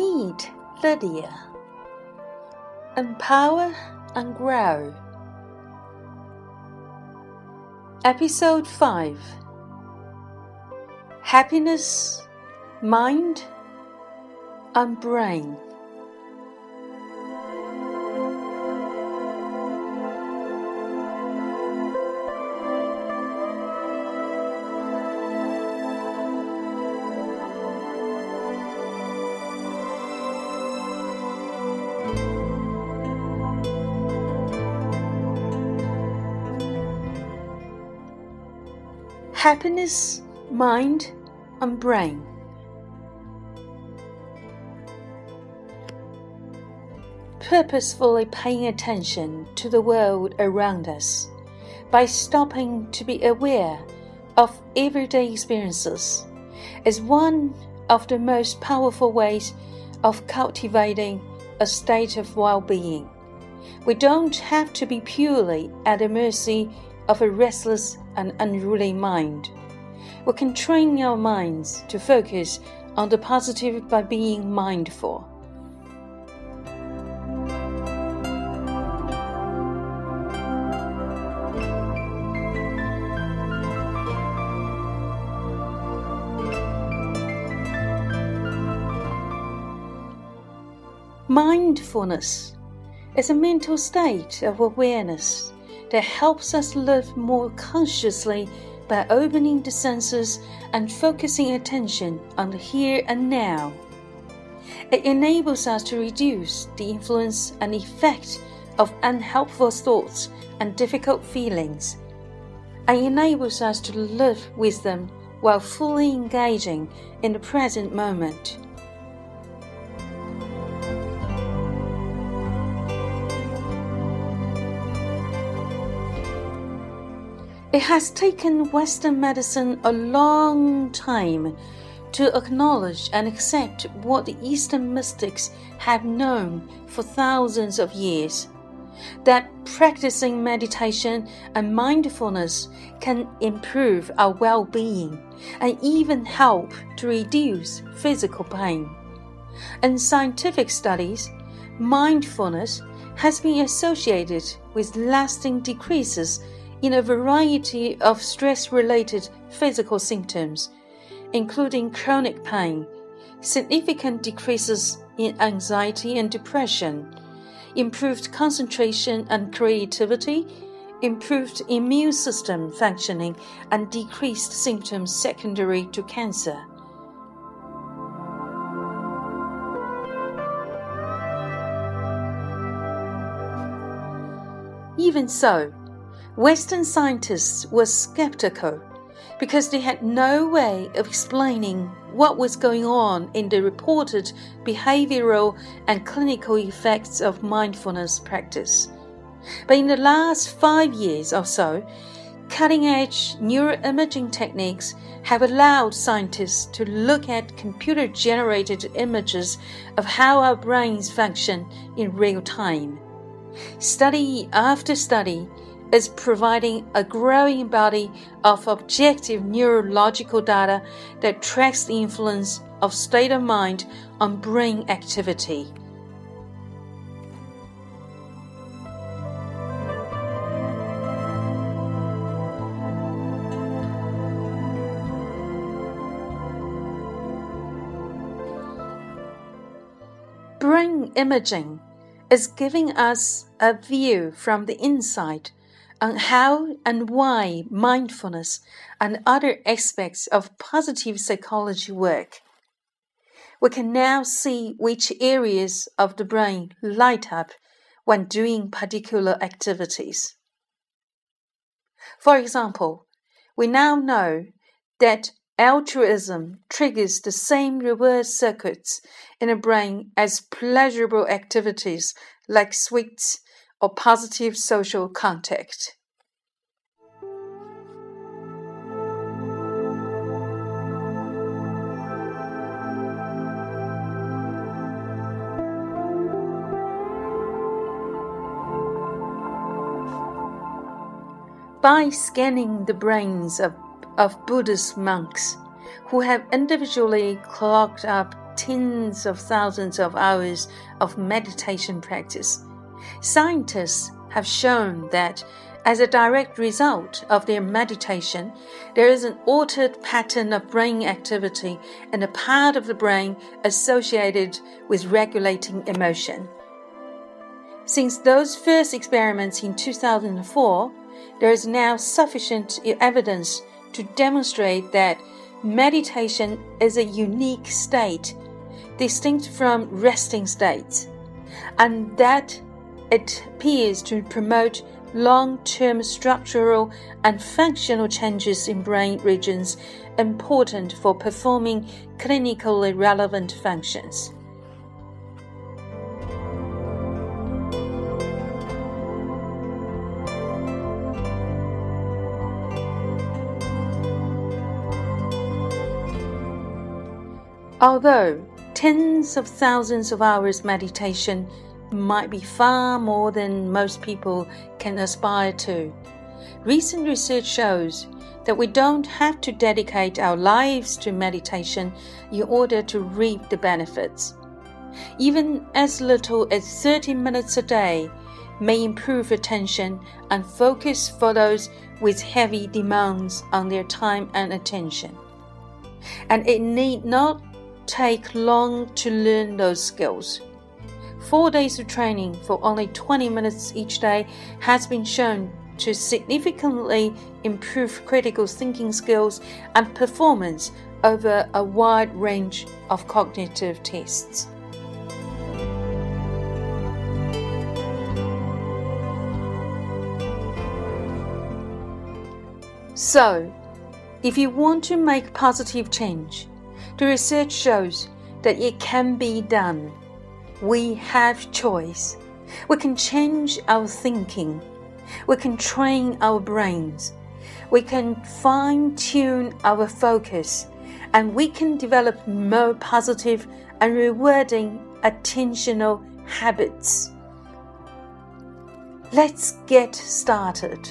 Meet Lydia. Empower and Grow. Episode 5 Happiness, Mind, and Brain. Happiness, mind, and brain. Purposefully paying attention to the world around us by stopping to be aware of everyday experiences is one of the most powerful ways of cultivating a state of well being. We don't have to be purely at the mercy of a restless and unruly mind. We can train our minds to focus on the positive by being mindful. Mindfulness is a mental state of awareness that helps us live more consciously by opening the senses and focusing attention on the here and now. It enables us to reduce the influence and effect of unhelpful thoughts and difficult feelings, and enables us to live with them while fully engaging in the present moment. It has taken Western medicine a long time to acknowledge and accept what the Eastern mystics have known for thousands of years that practicing meditation and mindfulness can improve our well being and even help to reduce physical pain. In scientific studies, mindfulness has been associated with lasting decreases in a variety of stress related physical symptoms, including chronic pain, significant decreases in anxiety and depression, improved concentration and creativity, improved immune system functioning, and decreased symptoms secondary to cancer. Even so, Western scientists were skeptical because they had no way of explaining what was going on in the reported behavioral and clinical effects of mindfulness practice. But in the last five years or so, cutting edge neuroimaging techniques have allowed scientists to look at computer generated images of how our brains function in real time. Study after study is providing a growing body of objective neurological data that tracks the influence of state of mind on brain activity. Brain imaging is giving us a view from the inside on how and why mindfulness and other aspects of positive psychology work. We can now see which areas of the brain light up when doing particular activities. For example, we now know that altruism triggers the same reward circuits in the brain as pleasurable activities like sweets or positive social contact. By scanning the brains of, of Buddhist monks, who have individually clocked up tens of thousands of hours of meditation practice. Scientists have shown that as a direct result of their meditation, there is an altered pattern of brain activity in a part of the brain associated with regulating emotion. Since those first experiments in 2004, there is now sufficient evidence to demonstrate that meditation is a unique state, distinct from resting states, and that it appears to promote long term structural and functional changes in brain regions important for performing clinically relevant functions. Although tens of thousands of hours meditation might be far more than most people can aspire to, recent research shows that we don't have to dedicate our lives to meditation in order to reap the benefits. Even as little as 30 minutes a day may improve attention and focus for those with heavy demands on their time and attention. And it need not take long to learn those skills. Four days of training for only 20 minutes each day has been shown to significantly improve critical thinking skills and performance over a wide range of cognitive tests. So, if you want to make positive change, the research shows that it can be done. We have choice. We can change our thinking. We can train our brains. We can fine tune our focus. And we can develop more positive and rewarding attentional habits. Let's get started.